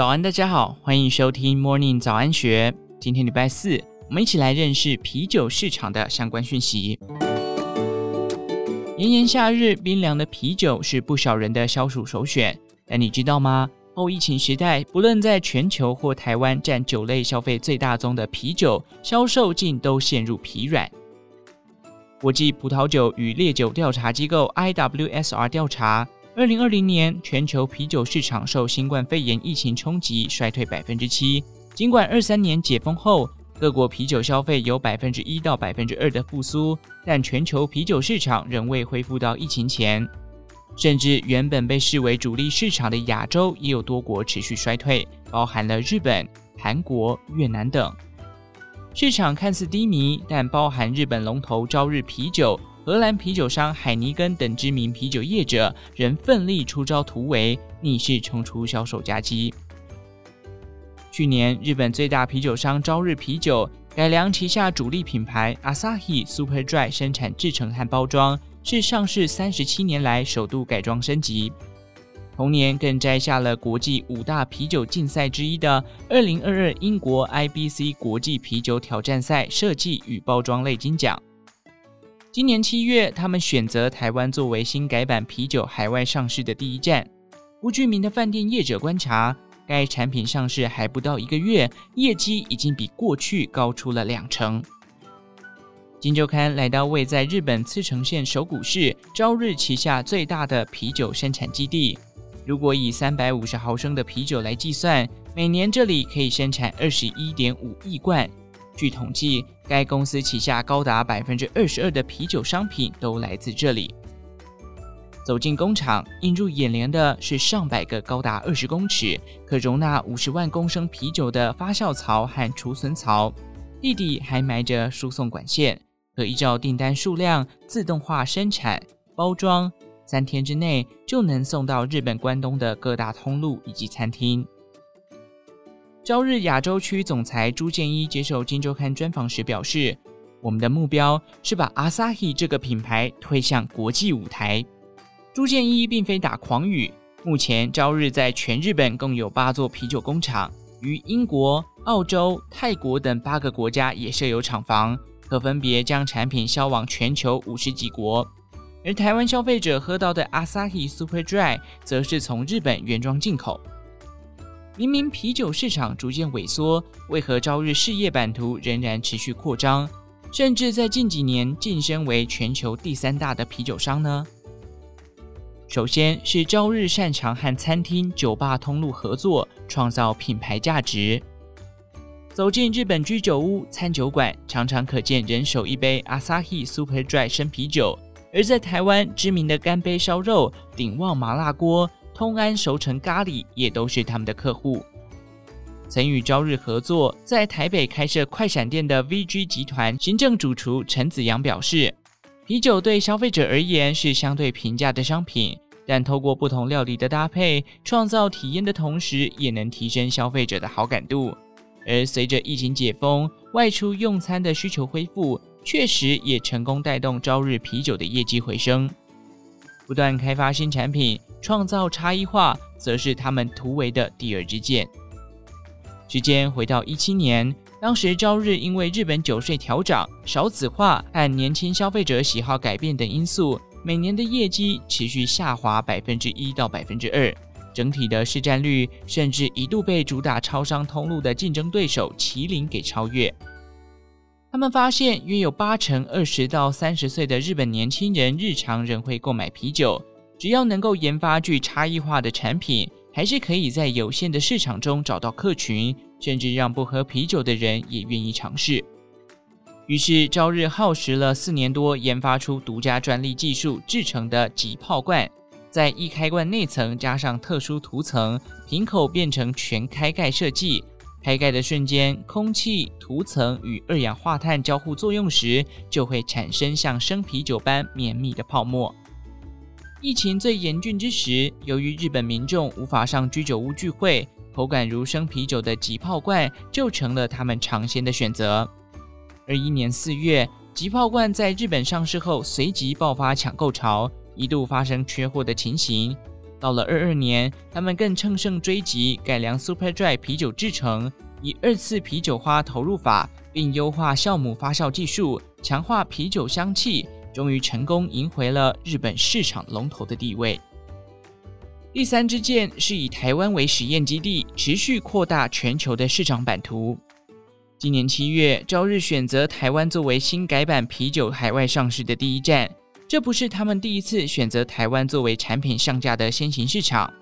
早安，大家好，欢迎收听 Morning 早安学。今天礼拜四，我们一起来认识啤酒市场的相关讯息。炎炎夏日，冰凉的啤酒是不少人的消暑首选。但你知道吗？后疫情时代，不论在全球或台湾，占酒类消费最大宗的啤酒销售竟都陷入疲软。国际葡萄酒与烈酒调查机构 IWSR 调查。二零二零年，全球啤酒市场受新冠肺炎疫情冲击，衰退百分之七。尽管二三年解封后，各国啤酒消费有百分之一到百分之二的复苏，但全球啤酒市场仍未恢复到疫情前。甚至原本被视为主力市场的亚洲，也有多国持续衰退，包含了日本、韩国、越南等。市场看似低迷，但包含日本龙头朝日啤酒。荷兰啤酒商海尼根等知名啤酒业者仍奋力出招突围，逆势冲出销售佳绩。去年，日本最大啤酒商朝日啤酒改良旗下主力品牌 Asahi Super Dry 生产制成和包装，是上市三十七年来首度改装升级。同年，更摘下了国际五大啤酒竞赛之一的二零二二英国 IBC 国际啤酒挑战赛设计与包装类金奖。今年七月，他们选择台湾作为新改版啤酒海外上市的第一站。不具名的饭店业者观察，该产品上市还不到一个月，业绩已经比过去高出了两成。金周刊来到位在日本茨城县手谷市朝日旗下最大的啤酒生产基地。如果以三百五十毫升的啤酒来计算，每年这里可以生产二十一点五亿罐。据统计，该公司旗下高达百分之二十二的啤酒商品都来自这里。走进工厂，映入眼帘的是上百个高达二十公尺、可容纳五十万公升啤酒的发酵槽和储存槽，地底还埋着输送管线，可依照订单数量自动化生产、包装，三天之内就能送到日本关东的各大通路以及餐厅。朝日亚洲区总裁朱建一接受《金周刊》专访时表示：“我们的目标是把 Asahi 这个品牌推向国际舞台。”朱建一并非打诳语。目前，朝日在全日本共有八座啤酒工厂，于英国、澳洲、泰国等八个国家也设有厂房，可分别将产品销往全球五十几国。而台湾消费者喝到的 Asahi Super Dry 则是从日本原装进口。明明啤酒市场逐渐萎缩，为何朝日事业版图仍然持续扩张，甚至在近几年晋升为全球第三大的啤酒商呢？首先是朝日擅长和餐厅、酒吧通路合作，创造品牌价值。走进日本居酒屋、餐酒馆，常常可见人手一杯 Asahi Super Dry 生啤酒；而在台湾，知名的干杯烧肉、鼎旺麻辣锅。通安熟成咖喱也都是他们的客户。曾与朝日合作，在台北开设快闪店的 VG 集团行政主厨陈子阳表示，啤酒对消费者而言是相对平价的商品，但透过不同料理的搭配，创造体验的同时，也能提升消费者的好感度。而随着疫情解封，外出用餐的需求恢复，确实也成功带动朝日啤酒的业绩回升。不断开发新产品，创造差异化，则是他们突围的第二支箭。时间回到一七年，当时朝日因为日本酒税调涨、少子化和年轻消费者喜好改变等因素，每年的业绩持续下滑百分之一到百分之二，整体的市占率甚至一度被主打超商通路的竞争对手麒麟给超越。他们发现，约有八成二十到三十岁的日本年轻人日常仍会购买啤酒。只要能够研发具差异化的产品，还是可以在有限的市场中找到客群，甚至让不喝啤酒的人也愿意尝试。于是，朝日耗时了四年多，研发出独家专利技术制成的挤泡罐，在易开罐内层加上特殊涂层，瓶口变成全开盖设计。开盖的瞬间，空气、涂层与二氧化碳交互作用时，就会产生像生啤酒般绵密的泡沫。疫情最严峻之时，由于日本民众无法上居酒屋聚会，口感如生啤酒的急泡罐就成了他们尝鲜的选择。二一年四月，急泡罐在日本上市后，随即爆发抢购潮，一度发生缺货的情形。到了二二年，他们更乘胜追击，改良 Super Dry 啤酒制成，以二次啤酒花投入法，并优化酵母发酵技术，强化啤酒香气，终于成功赢回了日本市场龙头的地位。第三支箭是以台湾为实验基地，持续扩大全球的市场版图。今年七月，朝日选择台湾作为新改版啤酒海外上市的第一站。这不是他们第一次选择台湾作为产品上架的先行市场，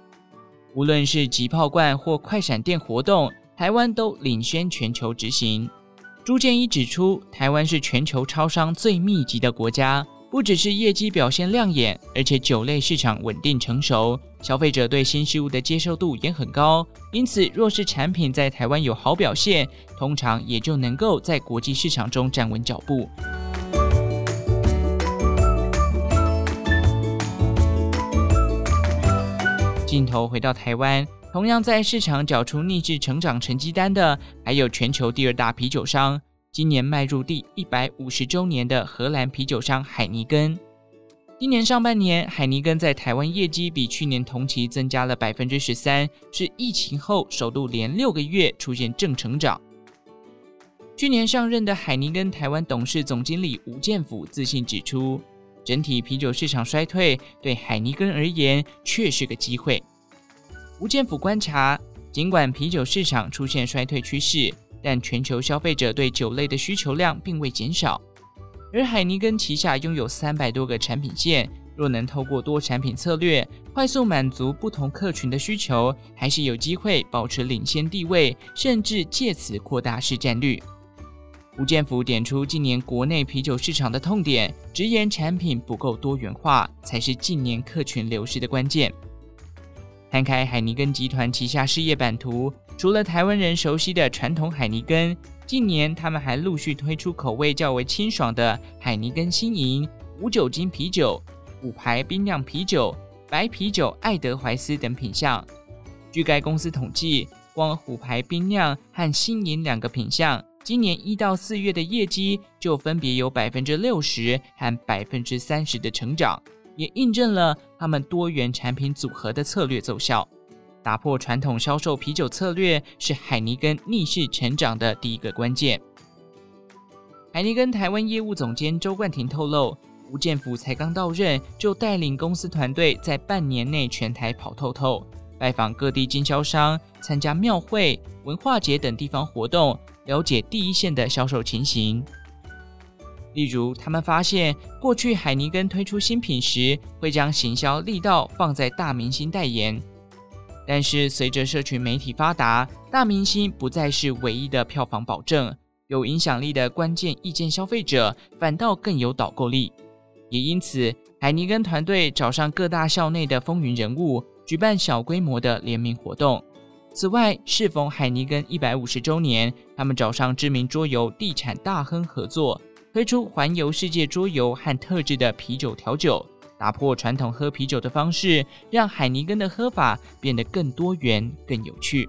无论是急泡罐或快闪店活动，台湾都领先全球执行。朱建一指出，台湾是全球超商最密集的国家，不只是业绩表现亮眼，而且酒类市场稳定成熟，消费者对新事物的接受度也很高。因此，若是产品在台湾有好表现，通常也就能够在国际市场中站稳脚步。镜头回到台湾，同样在市场缴出逆势成长成绩单的，还有全球第二大啤酒商，今年迈入第一百五十周年的荷兰啤酒商海尼根。今年上半年，海尼根在台湾业绩比去年同期增加了百分之十三，是疫情后首度连六个月出现正成长。去年上任的海尼根台湾董事总经理吴建甫自信指出，整体啤酒市场衰退对海尼根而言却是个机会。吴建甫观察，尽管啤酒市场出现衰退趋势，但全球消费者对酒类的需求量并未减少。而海尼根旗下拥有三百多个产品线，若能透过多产品策略，快速满足不同客群的需求，还是有机会保持领先地位，甚至借此扩大市占率。吴建甫点出近年国内啤酒市场的痛点，直言产品不够多元化，才是近年客群流失的关键。摊开海尼根集团旗下事业版图，除了台湾人熟悉的传统海尼根，近年他们还陆续推出口味较为清爽的海尼根新营、无酒精啤酒、虎牌冰酿啤酒、白啤酒爱德怀斯等品项。据该公司统计，光虎牌冰酿和新营两个品项。今年一到四月的业绩就分别有百分之六十和百分之三十的成长，也印证了他们多元产品组合的策略奏效。打破传统销售啤酒策略是海尼根逆势成长的第一个关键。海尼根台湾业务总监周冠廷透露，吴建福才刚到任，就带领公司团队在半年内全台跑透透，拜访各地经销商，参加庙会、文化节等地方活动。了解第一线的销售情形，例如，他们发现过去海尼根推出新品时，会将行销力道放在大明星代言，但是随着社群媒体发达，大明星不再是唯一的票房保证，有影响力的关键意见消费者反倒更有导购力。也因此，海尼根团队找上各大校内的风云人物，举办小规模的联名活动。此外，适逢海尼根一百五十周年，他们找上知名桌游地产大亨合作，推出环游世界桌游和特制的啤酒调酒，打破传统喝啤酒的方式，让海尼根的喝法变得更多元、更有趣。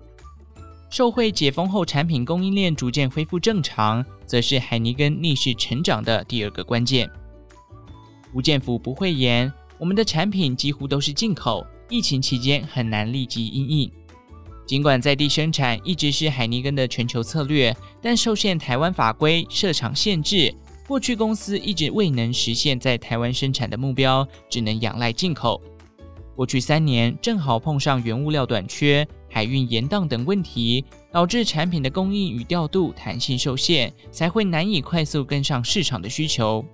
受惠解封后，产品供应链逐渐恢复正常，则是海尼根逆势成长的第二个关键。吴建福不讳言，我们的产品几乎都是进口，疫情期间很难立即因应。尽管在地生产一直是海尼根的全球策略，但受限台湾法规、设厂限制，过去公司一直未能实现在台湾生产的目标，只能仰赖进口。过去三年正好碰上原物料短缺、海运延宕等问题，导致产品的供应与调度弹性受限，才会难以快速跟上市场的需求。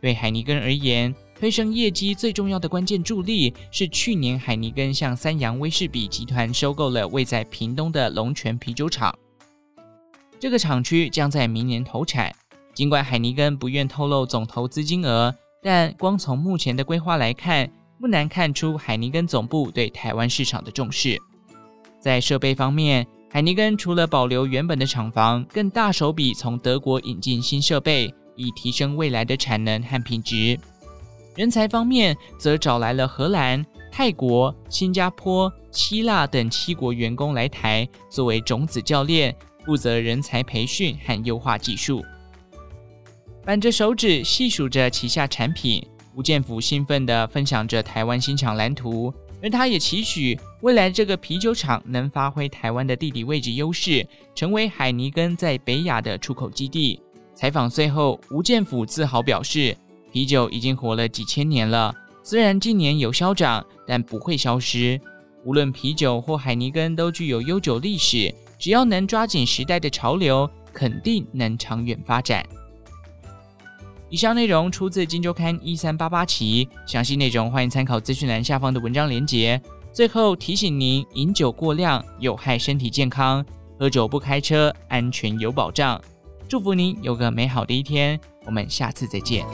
对海尼根而言，推升业绩最重要的关键助力是去年海尼根向三洋威士比集团收购了位在屏东的龙泉啤酒厂。这个厂区将在明年投产。尽管海尼根不愿透露总投资金额，但光从目前的规划来看，不难看出海尼根总部对台湾市场的重视。在设备方面，海尼根除了保留原本的厂房，更大手笔从德国引进新设备，以提升未来的产能和品质。人才方面，则找来了荷兰、泰国、新加坡、希腊等七国员工来台，作为种子教练，负责人才培训和优化技术。扳着手指细数着旗下产品，吴建甫兴奋地分享着台湾新厂蓝图。而他也期许未来这个啤酒厂能发挥台湾的地理位置优势，成为海尼根在北亚的出口基地。采访最后，吴建甫自豪表示：“啤酒已经活了几千年了，虽然近年有消长，但不会消失。无论啤酒或海尼根，都具有悠久历史，只要能抓紧时代的潮流，肯定能长远发展。”以上内容出自《金周刊》一三八八期，详细内容欢迎参考资讯栏下方的文章链接。最后提醒您：饮酒过量有害身体健康，喝酒不开车，安全有保障。祝福您有个美好的一天，我们下次再见。